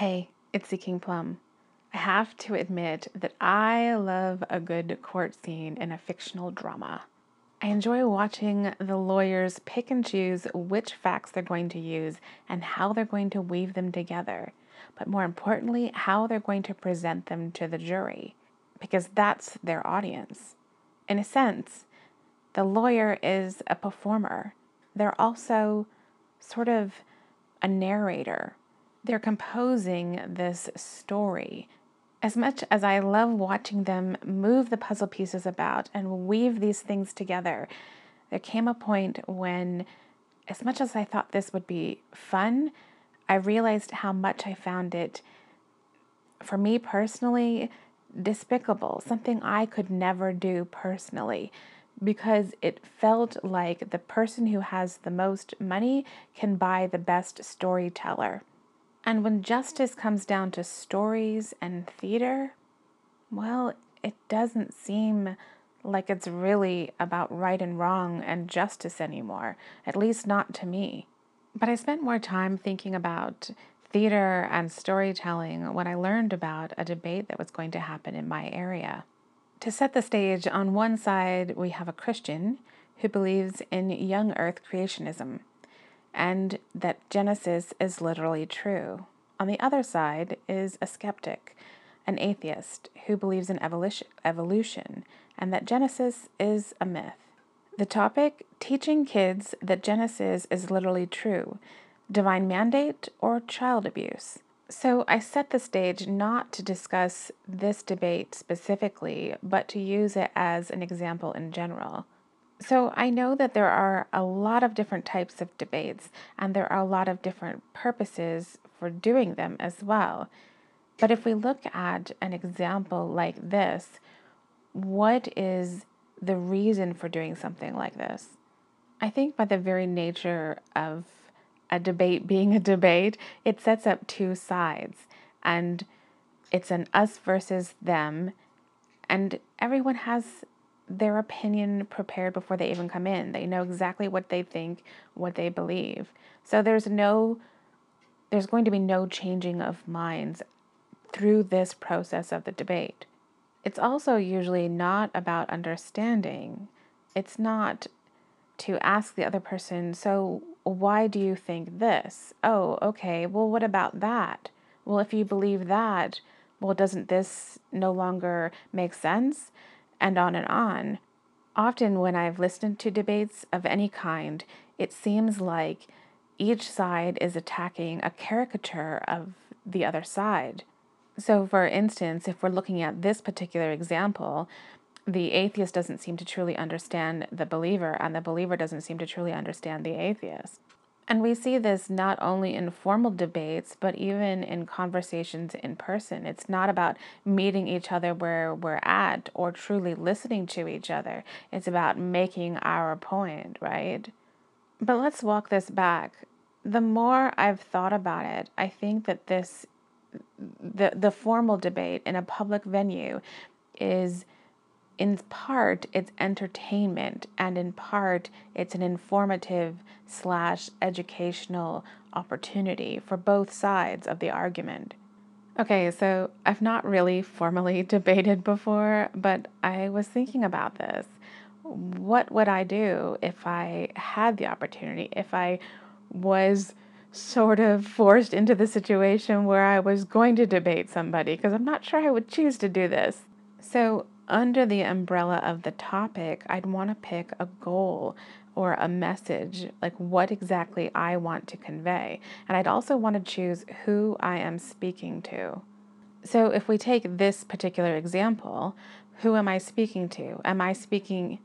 Hey, it's the King Plum. I have to admit that I love a good court scene in a fictional drama. I enjoy watching the lawyers pick and choose which facts they're going to use and how they're going to weave them together, but more importantly, how they're going to present them to the jury, because that's their audience. In a sense, the lawyer is a performer. They're also sort of a narrator. They're composing this story. As much as I love watching them move the puzzle pieces about and weave these things together, there came a point when, as much as I thought this would be fun, I realized how much I found it, for me personally, despicable, something I could never do personally because it felt like the person who has the most money can buy the best storyteller. And when justice comes down to stories and theater, well, it doesn't seem like it's really about right and wrong and justice anymore, at least not to me. But I spent more time thinking about theater and storytelling when I learned about a debate that was going to happen in my area. To set the stage, on one side we have a Christian who believes in young earth creationism and that Genesis is literally true. On the other side is a skeptic, an atheist, who believes in evolution, and that Genesis is a myth. The topic teaching kids that Genesis is literally true, divine mandate, or child abuse. So I set the stage not to discuss this debate specifically, but to use it as an example in general. So I know that there are a lot of different types of debates, and there are a lot of different purposes for doing them as well. But if we look at an example like this, what is the reason for doing something like this? I think by the very nature of a debate being a debate, it sets up two sides, and it's an us versus them, and everyone has their opinion prepared before they even come in. They know exactly what they think, what they believe. So there's no there's going to be no changing of minds through this process of the debate. It's also usually not about understanding. It's not to ask the other person, so why do you think this? Oh, okay, well, what about that? Well, if you believe that, well, doesn't this no longer make sense? And on and on. Often, when I've listened to debates of any kind, it seems like each side is attacking a caricature of the other side. So, for instance, if we're looking at this particular example, the atheist doesn't seem to truly understand the believer, and the believer doesn't seem to truly understand the atheist. And we see this not only in formal debates, but even in conversations in person. It's not about meeting each other where we're at or truly listening to each other. It's about making our point, right? But let's walk this back. The more I've thought about it, I think that this the the formal debate in a public venue is in part it's entertainment and in part it's an informative slash educational opportunity for both sides of the argument. Okay so i've not really formally debated before but i was thinking about this. What would i do if i had the opportunity if i was sort of forced into the situation where i was going to debate somebody? Because i'm not sure i would choose to do this. So under the umbrella of the topic, I'd want to pick a goal or a message, like what exactly I want to convey. And I'd also want to choose who I am speaking to. So if we take this particular example, who am I speaking to? Am I speaking,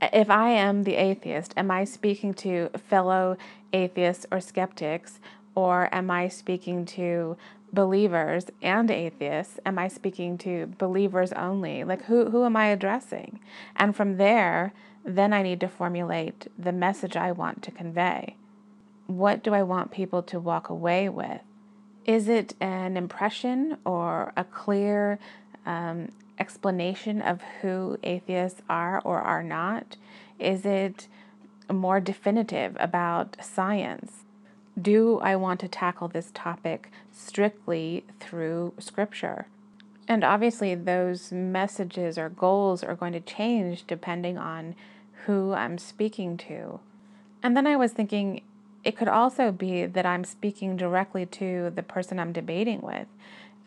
if I am the atheist, am I speaking to fellow atheists or skeptics? Or am I speaking to believers and atheists? Am I speaking to believers only? Like, who, who am I addressing? And from there, then I need to formulate the message I want to convey. What do I want people to walk away with? Is it an impression or a clear um, explanation of who atheists are or are not? Is it more definitive about science? Do I want to tackle this topic strictly through scripture? And obviously, those messages or goals are going to change depending on who I'm speaking to. And then I was thinking, it could also be that I'm speaking directly to the person I'm debating with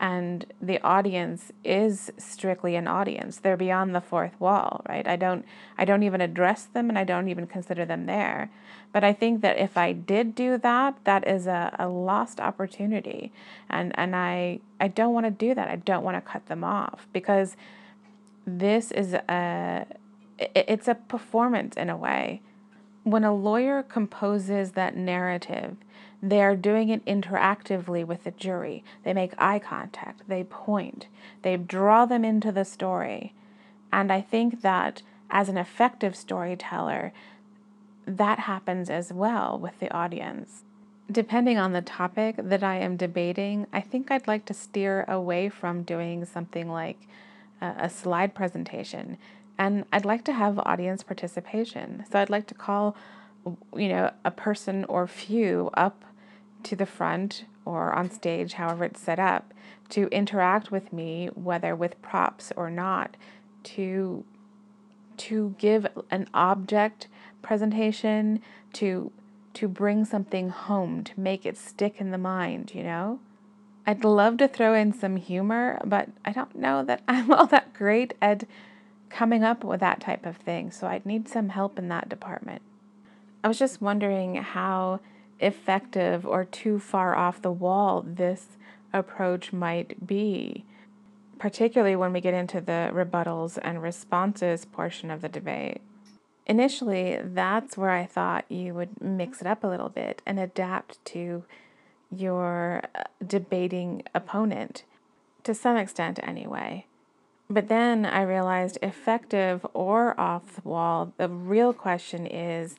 and the audience is strictly an audience. They're beyond the fourth wall right? I don't i don't even address them and i don't even consider them there. But i think that if i did do that that is a, a lost opportunity. And and i i don't want to do that. I don't want to cut them off because this is a it's a performance in a way. When a lawyer composes that narrative they are doing it interactively with the jury. They make eye contact, they point, they draw them into the story. And I think that as an effective storyteller, that happens as well with the audience. Depending on the topic that I am debating, I think I'd like to steer away from doing something like a, slide presentation. And I'd like to have audience participation. So I'd like to call, you know, a person or few up to the front or on stage, however it's set up, to interact with me, whether with props or not, to to give an object presentation, to to bring something home, to make it stick in the mind, you know? I'd love to throw in some humor, but I don't know that I'm all that great at coming up with that type of thing, so I'd need some help in that department. I was just wondering how effective or too far off the wall this approach might be, particularly when we get into the rebuttals and responses portion of the debate. Initially, that's where I thought you would mix it up a little bit and adapt to your uh, debating opponent, to some extent anyway. But then I realized effective or off the wall, the real question is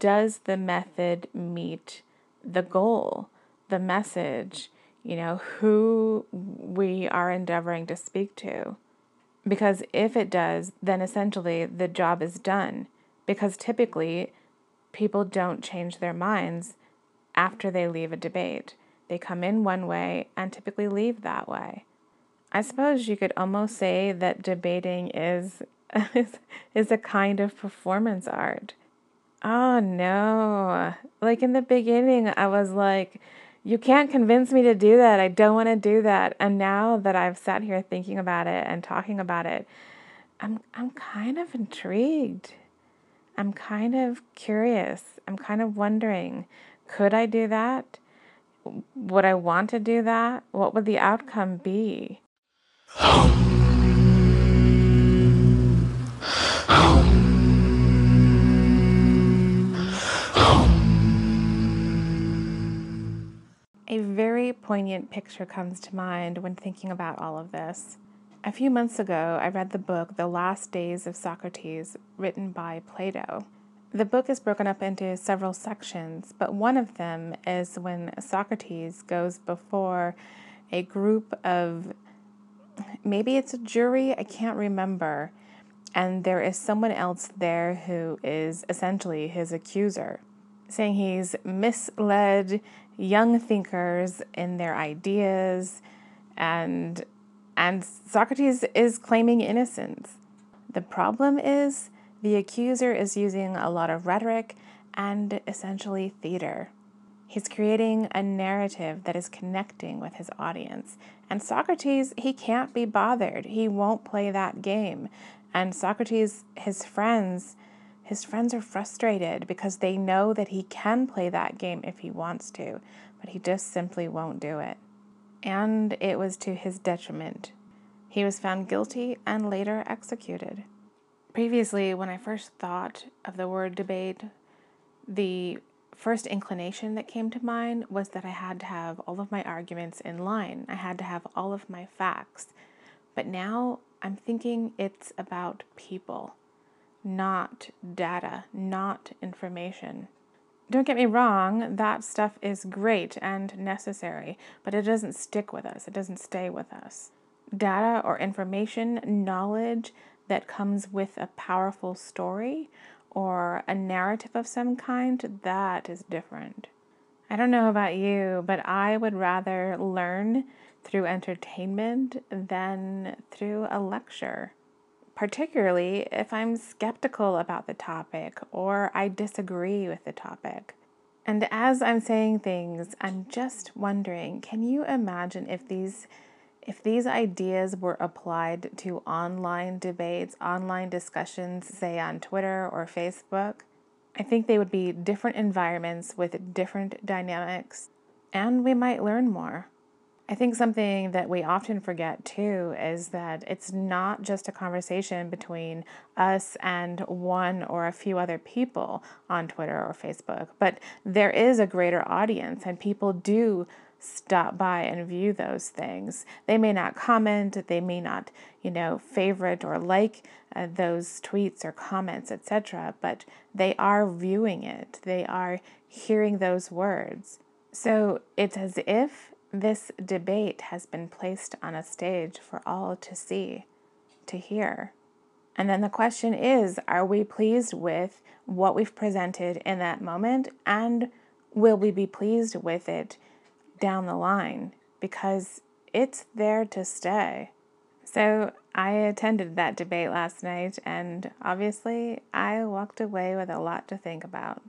does the method meet the goal, the message, you know, who we are endeavoring to speak to? Because if it does, then essentially the job is done. Because typically people don't change their minds after they leave a debate. They come in one way and typically leave that way. I suppose you could almost say that debating is is, a kind of performance art. Oh no. Like in the beginning, I was like, you can't convince me to do that. I don't want to do that. And now that I've sat here thinking about it and talking about it, I'm I'm kind of intrigued. I'm kind of curious. I'm kind of wondering, could I do that? Would I want to do that? What would the outcome be? Um, A very poignant picture comes to mind when thinking about all of this. A few months ago, I read the book The Last Days of Socrates, written by Plato. The book is broken up into several sections, but one of them is when Socrates goes before a group of maybe it's a jury, I can't remember, and there is someone else there who is essentially his accuser, saying he's misled young thinkers in their ideas and and Socrates is claiming innocence. The problem is the accuser is using a lot of rhetoric and essentially theater. He's creating a narrative that is connecting with his audience. And Socrates, he can't be bothered. He won't play that game. And Socrates, his friends, his friends are frustrated because they know that he can play that game if he wants to, but he just simply won't do it. And it was to his detriment. He was found guilty and later executed. Previously, when I first thought of the word debate, the first inclination that came to mind was that I had to have all of my arguments in line. I had to have all of my facts. But now I'm thinking it's about people not data, not information. Don't get me wrong, that stuff is great and necessary, but it doesn't stick with us, it doesn't stay with us. Data or information, knowledge that comes with a powerful story or a narrative of some kind, that is different. I don't know about you, but I would rather learn through entertainment than through a lecture, particularly if I'm skeptical about the topic or I disagree with the topic. And as I'm saying things, I'm just wondering can you imagine if these if these ideas were applied to online debates, online discussions, say on Twitter or Facebook, I think they would be different environments with different dynamics, and we might learn more. I think something that we often forget too is that it's not just a conversation between us and one or a few other people on Twitter or Facebook, but there is a greater audience, and people do stop by and view those things. They may not comment, they may not, you know, favorite or like uh, those tweets or comments, etc., but they are viewing it. They are hearing those words. So it's as if this debate has been placed on a stage for all to see, to hear. And then the question is are we pleased with what we've presented in that moment? And will we be pleased with it down the line because it's there to stay. So I attended that debate last night, and obviously, I walked away with a lot to think about.